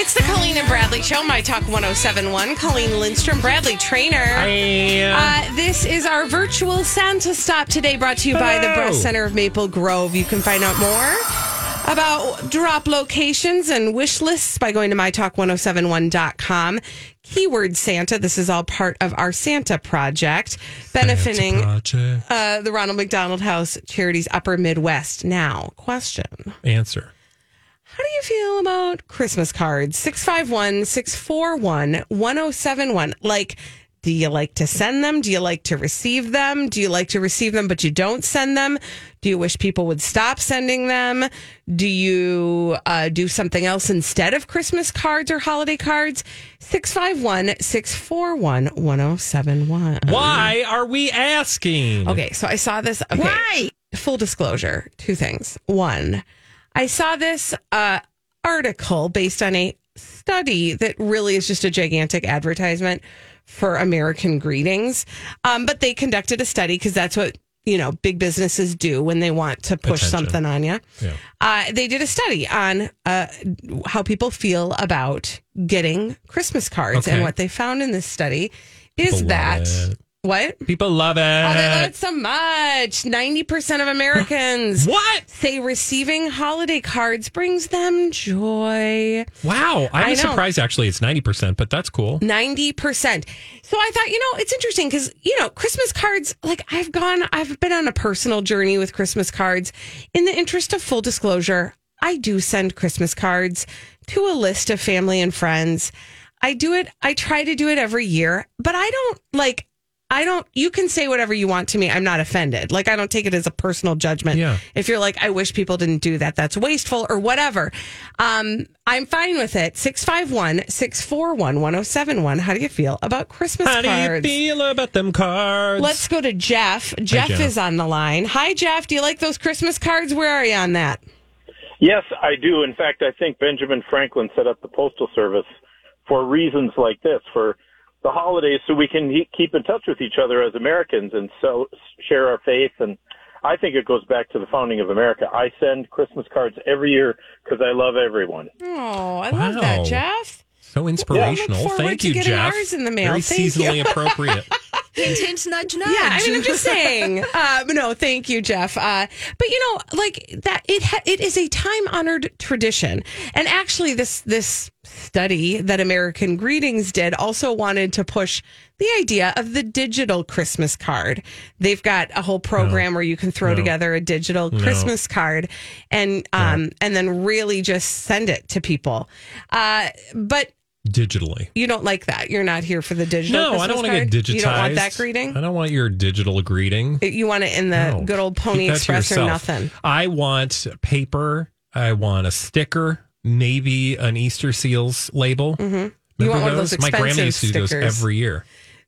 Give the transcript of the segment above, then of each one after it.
It's the Colleen and Bradley Show, My Talk 1071. Colleen Lindstrom, Bradley Traynor. Uh, this is our virtual Santa stop today, brought to you by the Breast Center of Maple Grove. You can find out more about drop locations and wish lists by going to mytalk1071.com. Keyword Santa. This is all part of our Santa project, benefiting Project. uh, the Ronald McDonald House Charities Upper Midwest. Now, question. Answer. How do you feel about Christmas cards? 651 641 1071. Like, do you like to send them? Do you like to receive them? Do you like to receive them, but you don't send them? Do you wish people would stop sending them? Do you uh, do something else instead of Christmas cards or holiday cards? 651 641 1071. Why are we asking? Okay, so I saw this. Okay. Why? Full disclosure two things. One, I saw this uh, article based on a study that really is just a gigantic advertisement for American greetings. Um, but they conducted a study because that's what you know big businesses do when they want to push Attention. something on you. Yeah. Uh, they did a study on uh, how people feel about getting Christmas cards, and what they found in this study is People that. What People love it. Oh, they love it so much. 90% of Americans what? say receiving holiday cards brings them joy. Wow. I I'm surprised actually it's 90%, but that's cool. 90%. So I thought, you know, it's interesting because, you know, Christmas cards, like I've gone, I've been on a personal journey with Christmas cards. In the interest of full disclosure, I do send Christmas cards to a list of family and friends. I do it, I try to do it every year, but I don't like, I don't, you can say whatever you want to me. I'm not offended. Like, I don't take it as a personal judgment. Yeah. If you're like, I wish people didn't do that, that's wasteful or whatever. Um, I'm fine with it. 651 641 1071. How do you feel about Christmas cards? How do you feel about them cards? Let's go to Jeff. Jeff Jeff. is on the line. Hi, Jeff. Do you like those Christmas cards? Where are you on that? Yes, I do. In fact, I think Benjamin Franklin set up the Postal Service for reasons like this, for the holidays, so we can he- keep in touch with each other as Americans and so share our faith. And I think it goes back to the founding of America. I send Christmas cards every year because I love everyone. Oh, I love that, Jeff. so inspirational. look Thank you, getting Jeff. ours in the mail. Very Thank you. seasonally appropriate. Hint, hint, nudge, nudge. Yeah, I mean, I'm just saying. Uh, no, thank you, Jeff. Uh, but you know, like that, it ha- it is a time honored tradition, and actually, this this study that American Greetings did also wanted to push the idea of the digital Christmas card. They've got a whole program where you can throw No. together a digital Christmas card and um and then really just send it to people. Uh, but Digitally. you don't like that. You're not here for the digital. No, I don't want to get digitized. You don't want that greeting. I don't want your digital greeting. You want it in the No. good old Pony Express or nothing. I want paper. I want a sticker, maybe an Easter seals label. Mm-hmm. You want one of those My grandma expensive used to do those stickers. every year.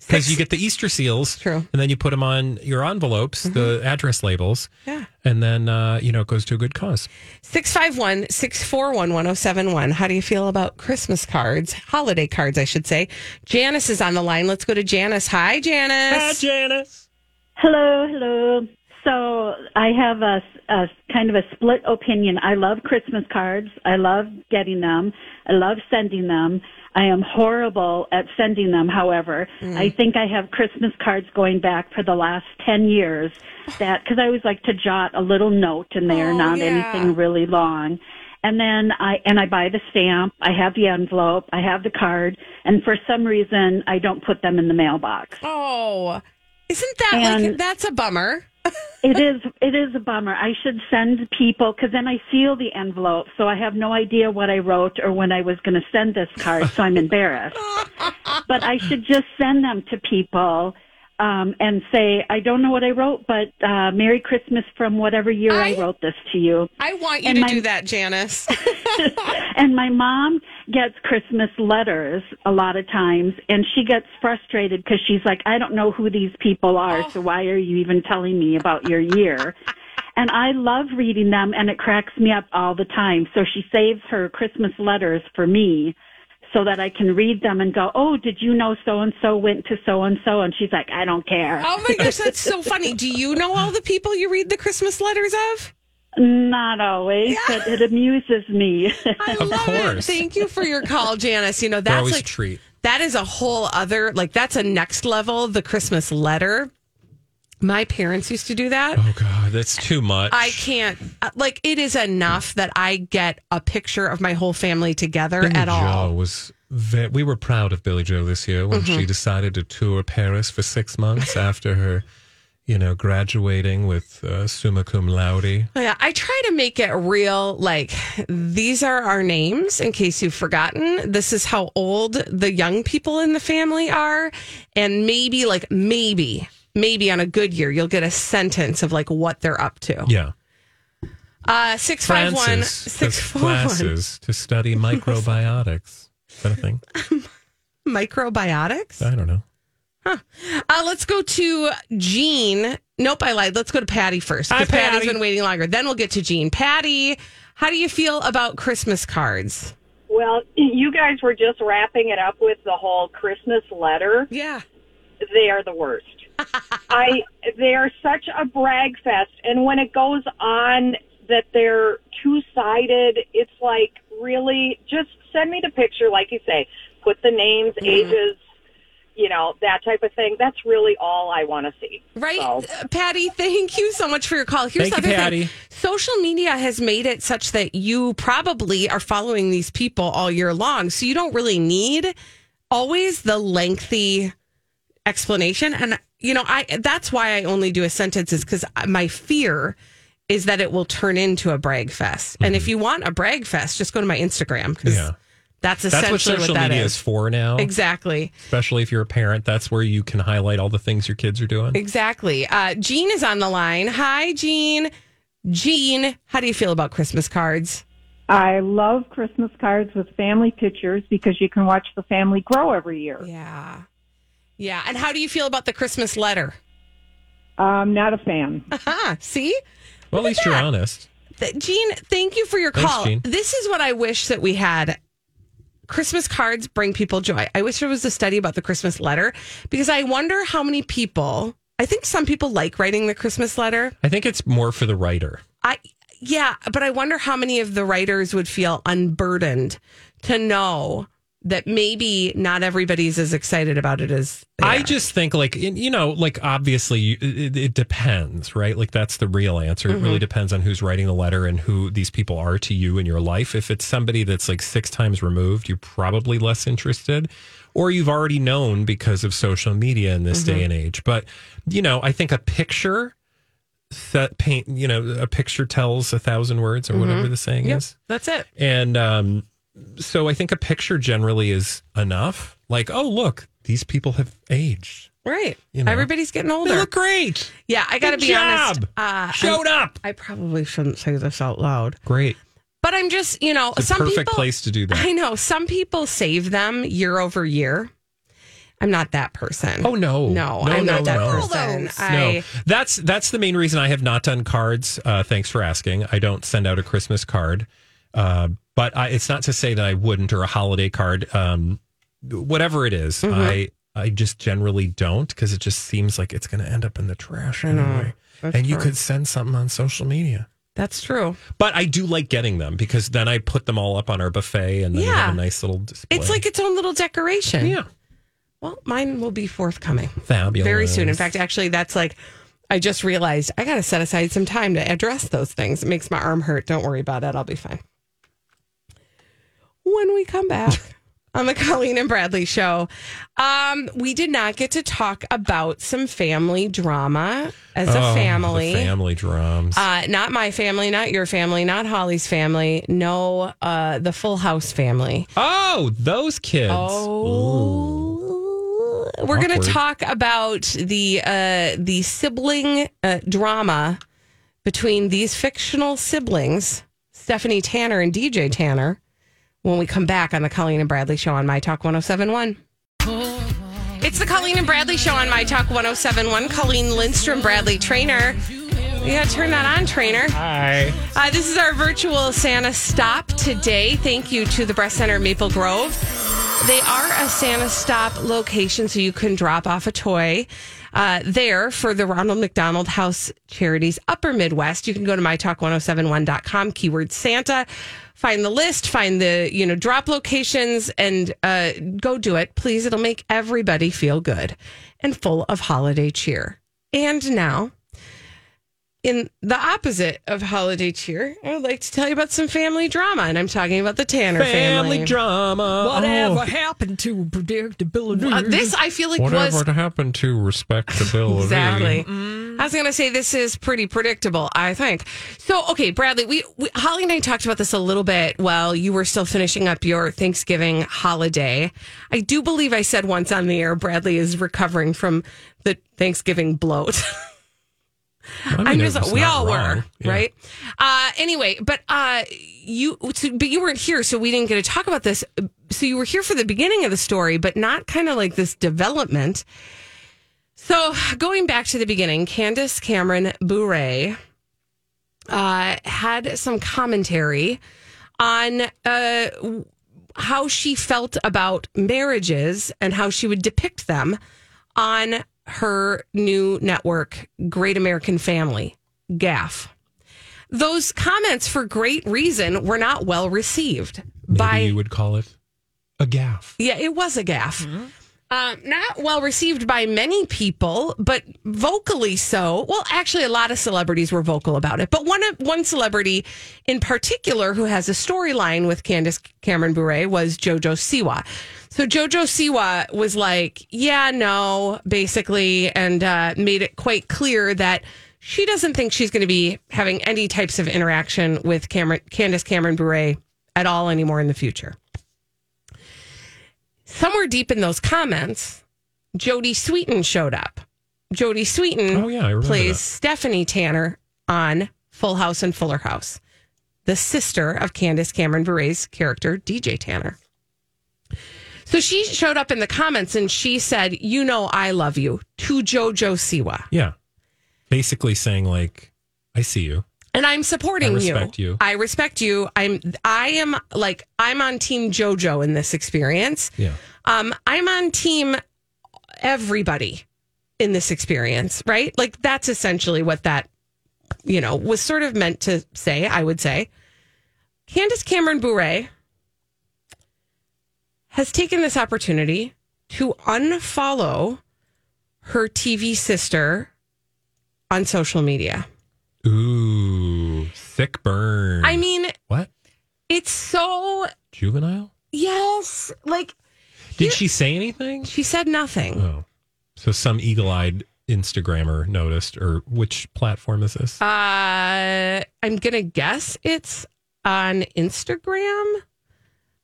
Because you get the Easter seals, True. Mm-hmm. and then you put them on your envelopes, the address labels, Yeah. and then uh, you know it goes to a good cause. 651 641 1071. How do you feel about Christmas cards? Holiday cards, I should say. Janice is on the line. Let's go to Janice. Hi, Janice. Hi, Janice. Hello, hello. So I have a, a kind of a split opinion. I love Christmas cards. I love getting them. I love sending them. I am horrible at sending them. However, mm. I think I have Christmas cards going back for the last 10 years that, cause I always like to jot a little note in there, Oh, not yeah. anything really long. And then I and I buy the stamp. I have the envelope. I have the card. And for some reason, I don't put them in the mailbox. Oh, isn't that And- like that's a bummer? It is it is a bummer. I should send people because then I seal the envelope, so I have no idea what I wrote or when I was going to send this card, so I'm embarrassed. but I should just send them to people um, and say, I don't know what I wrote, but uh, Merry Christmas from whatever year I, I- wrote this to you. I want you And to my- do that, Janice. and my mom gets Christmas letters a lot of times, and she gets frustrated because she's like, I don't know who these people are, so why are you even telling me about your year? And I love reading them, and it cracks me up all the time. So she saves her Christmas letters for me so that I can read them and go, Oh, did you know so and so went to so and so? And she's like, I don't care. oh my gosh, that's so funny. Do you know all the people you read the Christmas letters of? Not always, but it amuses me. I Of love it. Thank you for your call, Janice. You know that's like a treat. that is a whole other like that's a next level. The Christmas letter. My parents used to do that. Oh God, that's too much. I can't uh, like it is enough that I get a picture of my whole family together Billy at Joe all. Mm-hmm. was. Ve- we were proud of Billy Joe this year when she decided to tour Paris for six months after her, you know, graduating with uh, summa cum laude. Yeah, I try to make it real. Like these are our names, in case you've forgotten. This is how old the young people in the family are, and maybe like maybe maybe on a good year you'll get a sentence of like what they're up to. Yeah, Uh six five one Francis six has one classes to study microbiotics. Is that a thing? microbiotics. I don't know. Uh, let's go to Jean. Nope, I lied. Let's go to Patty first. Hi, because Patty's Patty. been waiting longer. Then we'll get to Jean. Patty, how do you feel about Christmas cards? Well, you guys were just wrapping it up with the whole Christmas letter. Yeah. They are the worst. I they are such a brag fest and when it goes on that they're two-sided, it's like really just send me the picture like you say. Put the names, ages, you know, that type of thing. That's really all I want to see. Right, So- Uh, Patty. Thank you so much for your call. Here's Thank the you, other Patty. thing: social media has made it such that you probably are following these people all year long, so you don't really need always the lengthy explanation. And you know, I that's why I only do a sentence is because my fear is that it will turn into a brag fest. And if you want a brag fest, just go to my Instagram because Mm-hmm. Yeah. that's That's essentially what social that media is. is for now. Exactly. Especially if you're a parent, that's where you can highlight all the things your kids are doing. Exactly. Uh, Jean is on the line. Hi, Jean. Jean, how do you feel about Christmas cards? I love Christmas cards with family pictures because you can watch the family grow every year. Yeah. Yeah. And how do you feel about the Christmas letter? I'm not a fan. Aha. See? Well, at least you're honest. Th- Jean, thank you for your Thanks, call. Jean. This is what I wish that we had. Christmas cards bring people joy. I wish there was a study about the Christmas letter because I wonder how many people, I think some people like writing the Christmas letter. I think it's more for the writer. I yeah, but I wonder how many of the writers would feel unburdened to know that maybe not everybody's as excited about it as I are. just think, like, you know, like, obviously, it, it depends, right? Like, that's the real answer. It Mm-hmm. really depends on who's writing the letter and who these people are to you in your life. If it's somebody that's like six times removed, you're probably less interested, or you've already known because of social media in this Mm-hmm. day and age. But, you know, I think a picture that paint, you know, a picture tells a thousand words or whatever the saying Mm-hmm. Yep, is. that's it. And um, so I think a picture generally is enough. Like, oh, look, these people have aged. Right. You know. Everybody's getting older. They look great. yeah, I got to Good be honest. job. Uh, Showed I'm- up. I probably shouldn't say this out loud, Great. but I'm just, you know, It's a some perfect people. place to do that. I know some people save them year over year. I'm not that person. Oh no, no, no, I'm no, not that no. person. No, I that's that's the main reason I have not done cards. Uh, thanks for asking. I don't send out a Christmas card, uh, but I, it's not to say that I wouldn't or a holiday card. Um, whatever it is, Mm-hmm. I I just generally don't because it just seems like it's going to end up in the trash anyway. And you could send something on social media. that's true. But I do like getting them because then I put them all up on our buffet and then Yeah. have a nice little display. It's like its own little decoration. yeah, Well, mine will be forthcoming fabulous. very soon. In fact, actually, that's like I just realized I got to set aside some time to address those things. It makes my arm hurt. Don't worry about it. I'll be fine. When we come back on the Colleen and Bradley show. Um, we did not get to talk about some family drama as a Oh, family. the family drums. Uh, not my family, not your family, not Holly's family. No, uh, the Full House family. oh, those kids. Oh, we're going to talk about the uh, the sibling uh, drama between these fictional siblings, Stephanie Tanner and DJ Tanner, when we come back on the Colleen and Bradley show on My Talk 1071. It's the Colleen and Bradley show on My Talk 1071. Colleen Lindstrom, Bradley Traynor. To turn that on, Trainer. Hi. Uh, this is our virtual Santa stop today. Thank you to the Breast Center Maple Grove. They are a Santa stop location, so you can drop off a toy uh, there for the Ronald McDonald House Charities Upper Midwest. You can go to mytalk1071.com, keyword Santa, find the list, find the you know drop locations, and uh, go do it. Please, it'll make everybody feel good and full of holiday cheer. And now in the opposite of holiday cheer, I would like to tell you about some family drama, and I'm talking about the Tanner family. Family drama. Whatever Oh. happened to predictability? Uh, this I feel like Whatever was happened to respectability? exactly. I was going to say this is pretty predictable. I think so. Okay, Bradley, we, we Holly and I talked about this a little bit while you were still finishing up your Thanksgiving holiday. I do believe I said once on the air, Bradley is recovering from the Thanksgiving bloat. I mean, I'm it just we all wrong. were Yeah. right. Uh, anyway, but uh, you so, but you weren't here, so we didn't get to talk about this. So you were here for the beginning of the story, but not kind of like this development. So going back to the beginning, Candace Cameron Bure uh, had some commentary on uh, how she felt about marriages and how she would depict them on her new network, Great American Family, GAF. Those comments, for great reason, were not well received Maybe by. you would call it a gaff. Yeah, it was a gaff. Um, not well received by many people, but vocally so. Well, actually, a lot of celebrities were vocal about it. But one one celebrity in particular who has a storyline with Candace Cameron Bure was JoJo Siwa. So JoJo Siwa was like, "Yeah, no," basically, and uh, made it quite clear that she doesn't think she's going to be having any types of interaction with Cameron, Candace Cameron Bure at all anymore in the future somewhere deep in those comments, Jodie Sweetin showed up. Jodie Sweetin Oh, yeah, plays that. Stephanie Tanner on Full House and Fuller House, the sister of Candace Cameron Bure's character, DJ Tanner. So she showed up in the comments and she said, You know, I love you to JoJo Siwa. Yeah. Basically saying like, I see you. And I'm supporting you. I respect you. I respect you. I'm I am like I'm on team JoJo in this experience. Yeah. Um, I'm on team everybody in this experience, right? Like that's essentially what that, you know, was sort of meant to say, I would say. Candace Cameron Bure has taken this opportunity to unfollow her TV sister on social media. Ooh, thick burn. I mean, what? it's so Juvenile? yes, like Did she say anything? she said nothing. Oh, so some eagle-eyed Instagrammer noticed, or which platform is this? Uh, I'm gonna guess it's on Instagram.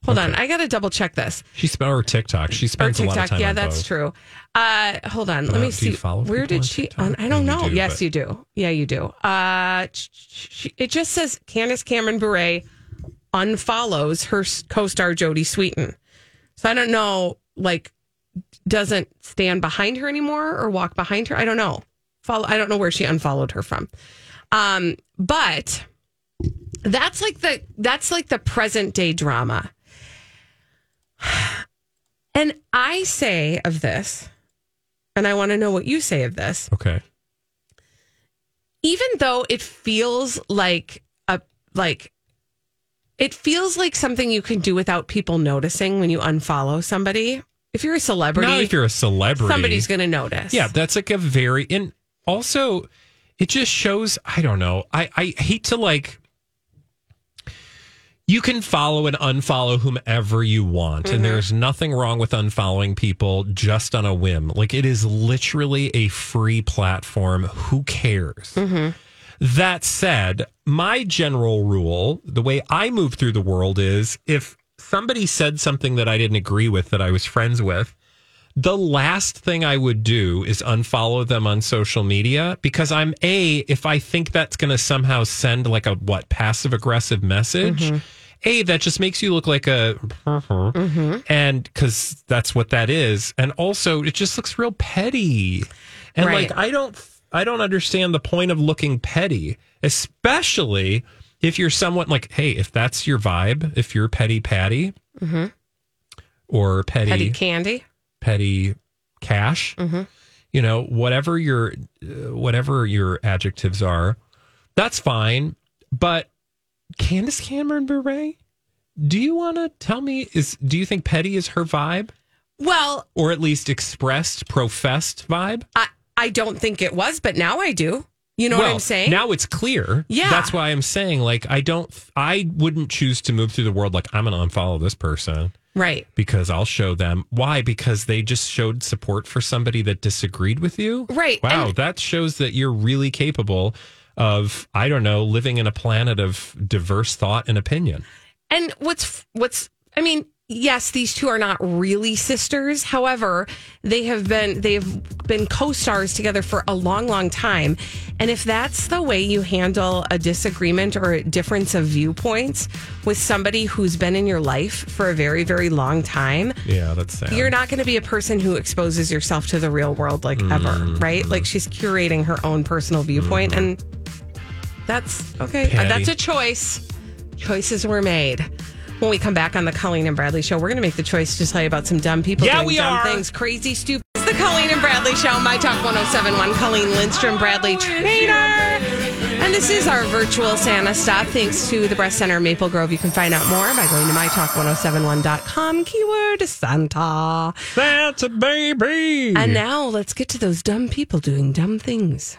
Hold on, I gotta double check this. She spent her TikTok. She spends a lot of TikTok, time. yeah, that's both. true. Uh, hold on, let Uh, me see. Where did she? On- I don't mean, you know. do, yes, but- you do. Yeah, you do. Uh, sh- sh- sh- it just says Candace Cameron Bure unfollows her co-star Jodie Sweetin. So I don't know, like, doesn't stand behind her anymore or walk behind her. I don't know. Follow. I don't know where she unfollowed her from. Um, but that's like the that's like the present day drama. And I say of this, and I want to know what you say of this, Okay. even though it feels like a like it feels like something you can do without people noticing when you unfollow somebody. If you're a celebrity, Now, if you're a celebrity, somebody's going to notice. Yeah, that's like a very and also it just shows I don't know. I I hate to like you can follow and unfollow whomever you want. And mm-hmm. there's nothing wrong with unfollowing people just on a whim. Like it is literally a free platform. Who cares? Mm-hmm. That said, my general rule, the way I move through the world is if somebody said something that I didn't agree with that I was friends with, the last thing I would do is unfollow them on social media because I'm a if I think that's going to somehow send like a what passive aggressive message. Mm-hmm. A that just makes you look like a and because that's what that is, and also it just looks real petty, and Right. like I don't I don't understand the point of looking petty, especially if you're somewhat like hey if that's your vibe if you're petty patty or petty Petty candy. petty cash you know whatever your uh, whatever your adjectives are that's fine. But candace cameron bure do you want to tell me is do you think petty is her vibe Well, or at least expressed professed vibe I, I don't think it was, but now I do. You know what I'm saying? now it's clear Yeah. that's why i'm saying like i don't i wouldn't choose to move through the world like i'm gonna unfollow this person right. because I'll show them why because they just showed support for somebody that disagreed with you. Right, Wow, and- that shows that you're really capable of I don't know, living in a planet of diverse thought and opinion. And what's what's I mean, yes, these two are not really sisters. However, they have been they've been co-stars together for a long, long time. And if that's the way you handle a disagreement or a difference of viewpoints with somebody who's been in your life for a very, very long time, Yeah, that's sad. you're not going to be a person who exposes yourself to the real world like ever, Mm-hmm. right? Like she's curating her own personal viewpoint, and that's okay. Uh, That's a choice. Choices were made. When we come back on the Colleen and Bradley show, we're going to make the choice to tell you about some dumb people Yeah, doing we dumb are. things, crazy, stupid. It's the Colleen and Bradley show, My Talk 1071, Colleen Lindstrom, Bradley Traynor. And this is our virtual Santa stop. Thanks to the Breast Center Maple Grove. You can find out more by going to mytalk1071.com, keyword Santa. That's a baby. And now let's get to those dumb people doing dumb things.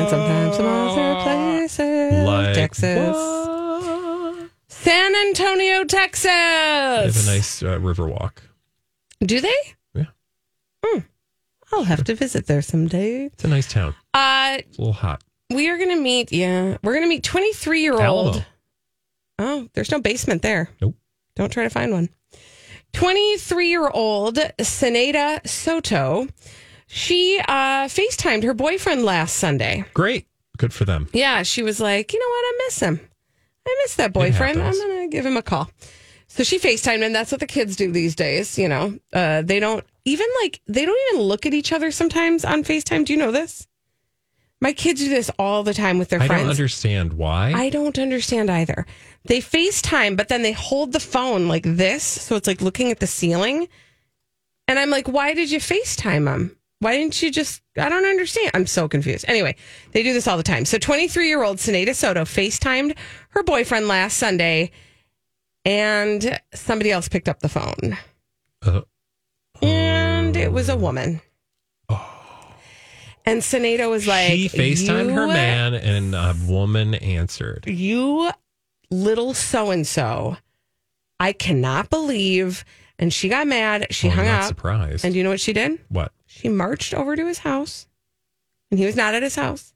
And sometimes some other places. Like Texas. what? San Antonio, Texas. They have a nice uh, river walk. Do they? Yeah. I'll have to visit there someday. It's a nice town. Uh, It's a little hot. we are going to meet, yeah, we're going to meet 23 year old. Oh, there's no basement there. Nope. Don't try to find one. 23 year old Seneda Soto. She uh, FaceTimed her boyfriend last Sunday. Great. Good for them. Yeah, she was like, you know what? I miss him. I miss that boyfriend. I'm going to give him a call. So she FaceTimed him. That's what the kids do these days. You know, uh, they don't even like, they don't even look at each other sometimes on FaceTime. Do you know this? My kids do this all the time with their I friends. I don't understand why. I don't understand either. They FaceTime, but then they hold the phone like this. So it's like looking at the ceiling. And I'm like, why did you FaceTime them? Why didn't you just? I don't understand. I'm so confused. Anyway, they do this all the time. So 23 year old Seneda Soto FaceTimed her boyfriend last Sunday, and somebody else picked up the phone. Uh, And it was a woman. And Seneda was like, she FaceTimed her man and a woman answered. you little so and so, I cannot believe. And she got mad. She Oh, I'm hung not up. surprised. And do you know what she did? what? She marched over to his house, and he was not at his house.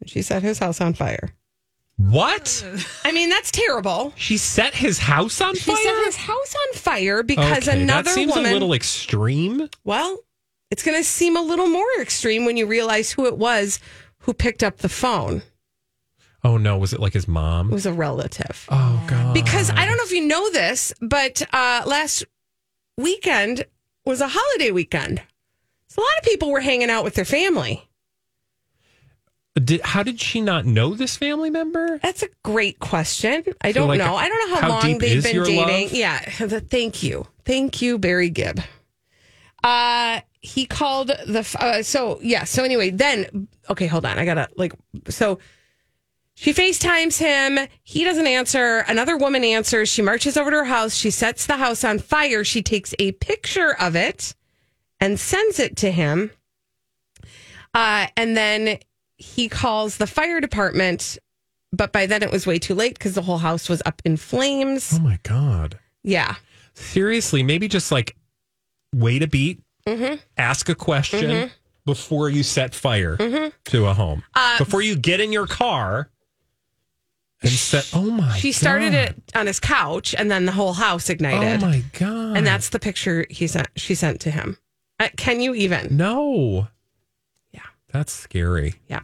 And she set his house on fire. What? I mean, that's terrible. She set his house on fire. She fire? set his house on fire because Okay, another that seems woman. a little extreme. well, it's going to seem a little more extreme when you realize who it was who picked up the phone. Oh no, was it like his mom? It mom? was a relative. Oh god. because I don't know if you know this, but uh, last weekend was a holiday weekend. So a lot of people were hanging out with their family. Did, how did she not know this family member? That's a great question. I So, don't like, know. I don't know how, how long they've been dating. love? Yeah. Thank you. Thank you, Barry Gibb. Uh he called the uh, so yeah, so anyway, then okay, hold on. I got to like so she FaceTimes him. He doesn't answer. Another woman answers. She marches over to her house. She sets the house on fire. She takes a picture of it and sends it to him. Uh, and then he calls the fire department, but by then it was way too late because the whole house was up in flames. Oh my god! Yeah. Seriously, maybe just like wait a beat, Mm-hmm. ask a question Mhm. before you set fire Mhm. to a home. Uh, before you get in your car and set. Oh my! She started God. it on his couch, and then the whole house ignited. Oh my god! And that's the picture he sent. She sent to him. Uh, can you even? no. Yeah. That's scary. Yeah.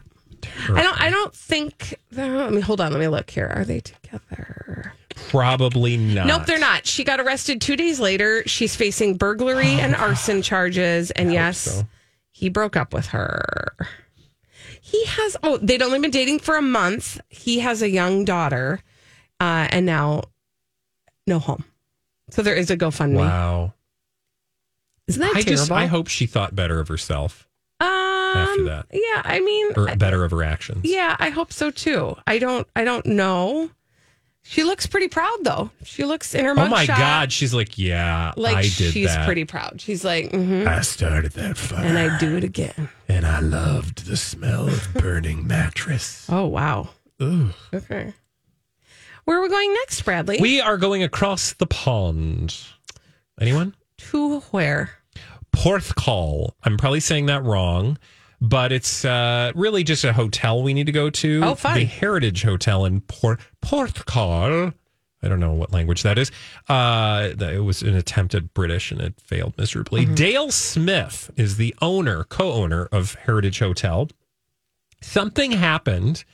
I don't. I don't think. Let me hold on. Let me look here. Are they together? Probably not. Nope, they're not. She got arrested two days later. She's facing burglary and arson charges. And yes, so. he broke up with her. He has. Oh, they'd only been dating for a month. He has a young daughter, uh, and now no home. So there is a GoFundMe. Wow. Isn't that I terrible? just I hope she thought better of herself um, after that, Yeah, I mean, or better of her actions. Yeah, I hope so too. I don't I don't know. She looks pretty proud though. She looks in her Oh my mugshot, God, she's like, yeah, like I did she's that. pretty proud. She's like, mhm, I started that fire, and I do it again. and I loved the smell of burning mattress. Oh wow. Ooh. Okay. Where are we going next, Bradley? We are going across the pond. Anyone? To where? Porthcawl. I'm probably saying that wrong, but it's uh, really just a hotel we need to go to. Oh, fun. The Heritage Hotel in Port Porthcawl. I don't know what language that is. Uh, it was an attempt at British and it failed miserably. Mm-hmm. Dale Smith is the owner, co-owner of Heritage Hotel. Something happened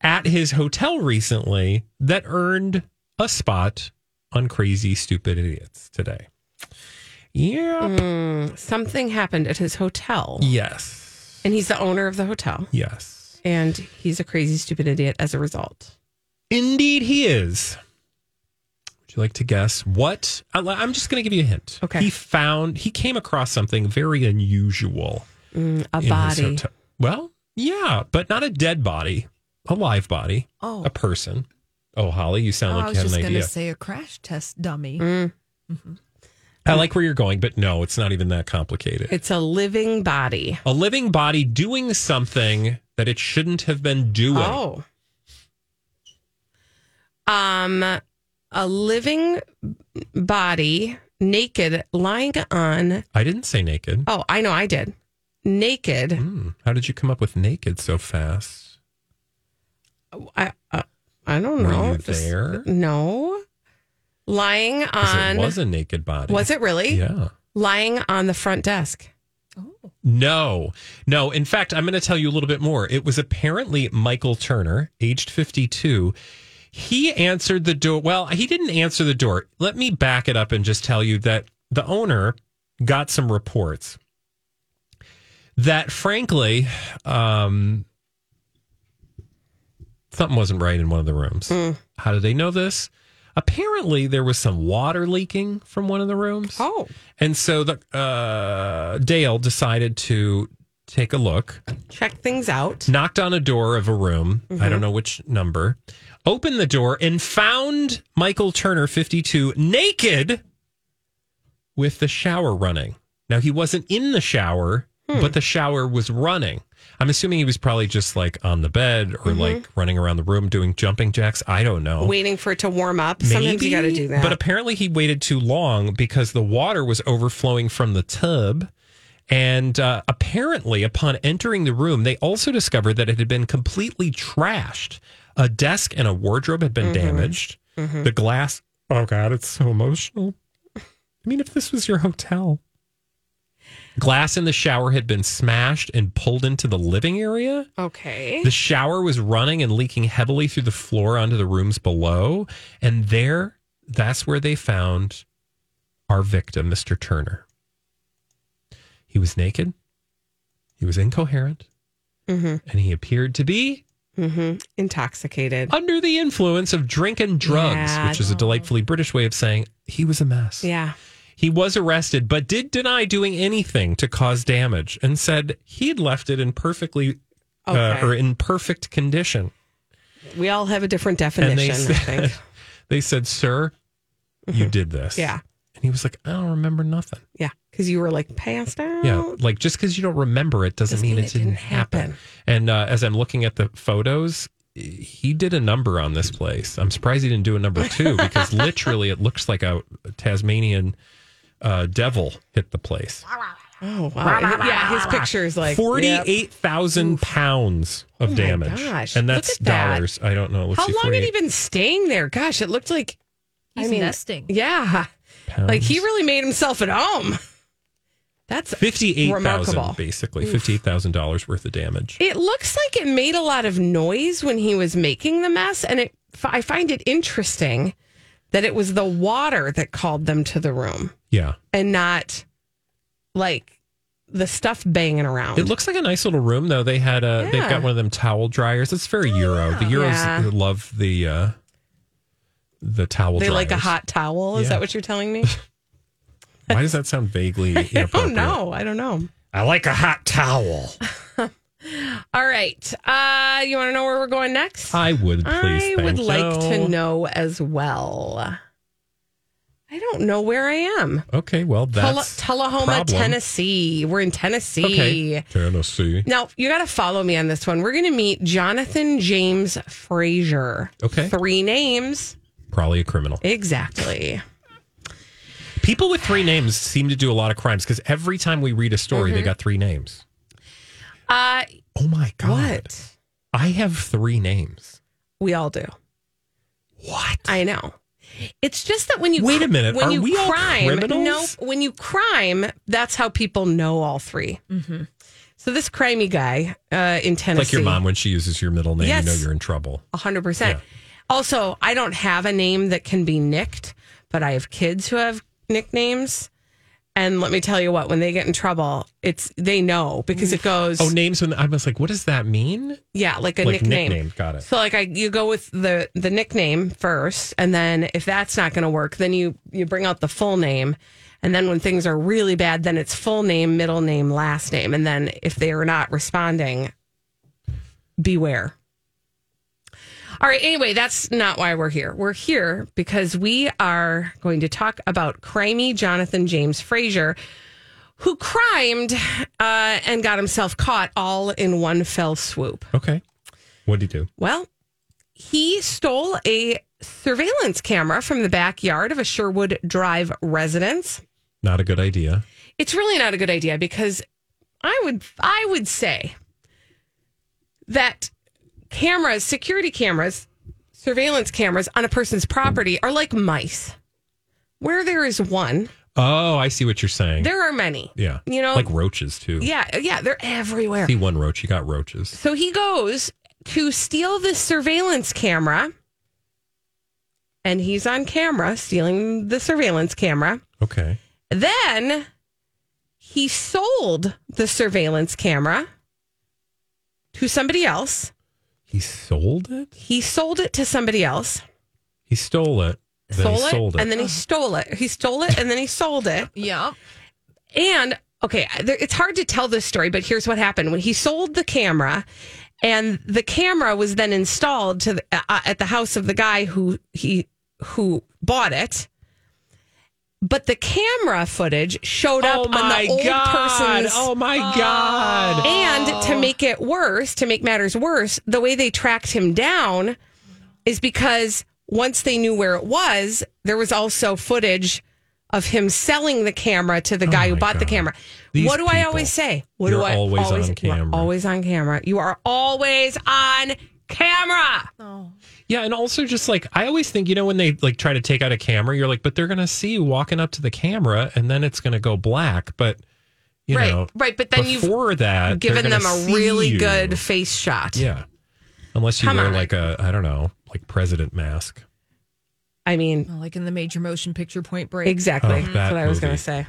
at his hotel recently that earned a spot on Crazy Stupid Idiots today. Yeah. Mm, something happened at his hotel, Yes. and he's the owner of the hotel, Yes. and he's a crazy, stupid idiot as a result. Indeed, he is. Would you like to guess what? I- I'm just going to give you a hint. Okay. He found, he came across something very unusual. Mm, a body. Well, yeah, but not a dead body, a live body, Oh. a person. Oh, Holly, you sound Oh, I like was you had just going to say a crash test dummy. Mm, I like where you're going, but no, it's not even that complicated. it's a living body. a living body doing something that it shouldn't have been doing. Oh. Um, a living body, naked, lying on. I didn't say naked. Oh, I know, I did. Naked. Hmm, How did you come up with naked so fast? I uh, I don't Were know. you there? No. Lying on. it was a naked body. Was it really? Yeah. Lying on the front desk. Oh. No, no. In fact, I'm going to tell you a little bit more. It was apparently Michael Turner, aged 52. He answered the door. Well, he didn't answer the door. Let me back it up and just tell you that the owner got some reports that, frankly, um, something wasn't right in one of the rooms. How did they know this? Apparently, there was some water leaking from one of the rooms. Oh. And so the uh, Dale decided to take a look, Check things out. knocked on a door of a room. I Mm-hmm. don't know which number. Opened the door and found Michael Turner, 52, naked with the shower running. Now, he wasn't in the shower, Hmm. but the shower was running. I'm assuming he was probably just like on the bed or Mm-hmm. like running around the room doing jumping jacks. I don't know. Waiting for it to warm up. Sometimes you got to do that. But apparently he waited too long because the water was overflowing from the tub. And uh, apparently, upon entering the room, they also discovered that it had been completely trashed. A desk and a wardrobe had been Mm-hmm. damaged. The glass. Oh, God, it's so emotional. I mean, if this was your hotel. Glass in the shower had been smashed and pulled into the living area. okay. The shower was running and leaking heavily through the floor onto the rooms below. And there, that's where they found our victim, Mr. Turner. He was naked. He was incoherent. Mhm. and he appeared to be hmm Intoxicated. under the influence of drink and drugs, Yeah. which is a delightfully British way of saying he was a mess. Yeah. He was arrested, but did deny doing anything to cause damage and said he'd left it in perfectly uh, or in perfect condition. We all have a different definition, they I said, think. they said, Sir, you did this. Mm-hmm. Yeah. And he was like, I don't remember nothing. Yeah. Because you were like passed out. Yeah. Like just because you don't remember it doesn't, mean, it didn't, happen. And uh, as I'm looking at the photos, he did a number on this place. I'm surprised he didn't do a number two because literally it looks like a Tasmanian uh, devil hit the place. Oh, wow. yeah. His picture is like yep. 48,000 pounds of Oh my damage. gosh. And Look that's at that. dollars. I don't know. Let's How see, long had he been staying there? Gosh, it looked like. He's I mean, nesting. Yeah. pounds. Like he really made himself at home. That's 58,000 basically. $58,000 worth of damage. It looks like it made a lot of noise when he was making the mess, and it. I find it interesting that it was the water that called them to the room Yeah. and not like the stuff banging around. It looks like a nice little room, though. They had a, they've got one of them towel dryers. It's very Euro. The Euros Yeah. love the uh, the towel they like a hot towel. Is Yeah. that what you're telling me? Why does that sound vaguely I don't know. I don't know. I like a hot towel. All right. Uh, you want to know where we're going next? I would please. I would thank like to know as well. I don't know where I am. Okay, well that's Tullahoma, problem. Tennessee. We're in Tennessee. Okay, Tennessee. Now, you got to follow me on this one. We're going to meet Jonathan James Frazier. Okay. Three names. Probably a criminal. Exactly. People with three names seem to do a lot of crimes because every time we read a story, Mm-hmm. they got three names. Uh, Oh my god! what? I have three names. We all do. What? I know. It's just that when you Wait a minute, when are you we crime, criminals? no, when you crime, that's how people know all 3 Mm-hmm. So this crimey guy uh, in Tennessee, Like your mom when she uses your middle name, Yes. you know you're in trouble. hundred percent. Also, I don't have a name that can be nicked, but I have kids who have nicknames. And let me tell you what, when they get in trouble, it's they know because it goes, Oh, names when I was like, what does that mean? yeah, like a like nickname. nickname. Got it. So like I you go with the the nickname first and then if that's not going to work then you you bring out the full name and then when things are really bad then it's full name, middle name, last name and then if they are not responding beware. All right, anyway, that's not why we're here. We're here because we are going to talk about crimey Jonathan James Frazier who crimed uh, and got himself caught all in one fell swoop. Okay. What did he do? Well, he stole a surveillance camera from the backyard of a Sherwood Drive residence. Not a good idea. It's really not a good idea because I would I would say that cameras, security cameras, surveillance cameras on a person's property are like mice. Where there is one, Oh, I see what you're saying. there are many. yeah. You know, like roaches too. yeah, yeah, they're everywhere. See one roach, you got roaches. So he goes to steal this surveillance camera, and he's on camera stealing the surveillance camera. Okay. Then he sold the surveillance camera to somebody else. He sold it? He sold it to somebody else. He stole it. Then Sold he it, sold it. and then he stole it. He stole it and then he sold it. Yeah. And okay, there, it's hard to tell this story, but here's what happened when he sold the camera, and the camera was then installed to the, uh, at the house of the guy who he who bought it. But the camera footage showed up oh on the old god. person's Oh my oh. god. and to make it worse, to make matters worse, the way they tracked him down is because once they knew where it was, there was also footage of him selling the camera to the oh guy who Oh my bought the camera. These what do I always say? What You're do I always on camera. always on camera. You are always on camera. Oh. Yeah, and also just like I always think, you know, when they like try to take out a camera, you're like, but they're gonna see you walking up to the camera and then it's gonna go black. But you right, know, right. But then you've before that, they're given them a really you. good face shot. Yeah. Unless you Come wear on. like a I don't know, like president mask. I mean, Like in the major motion picture Point Break. Exactly. Oh, That's that what I was going to say.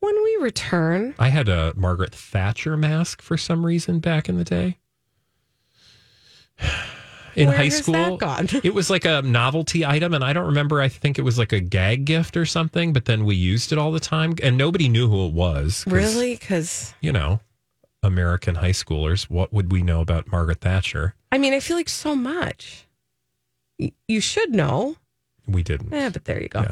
When we return, I had a Margaret Thatcher mask for some reason back in the day. In Where high school, it was like a novelty item, and I don't remember. I think it was like a gag gift or something. But then we used it all the time, and nobody knew who it was. 'cause, really? Because You know, American high schoolers. What would we know about Margaret Thatcher? I mean, I feel like so much. Y- You should know. We didn't. Yeah, but there you go.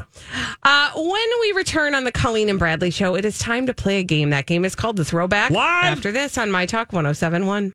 Uh, when we return on the Colleen and Bradley show, it is time to play a game. That game is called the Throwback. What? After this on My Talk 1071.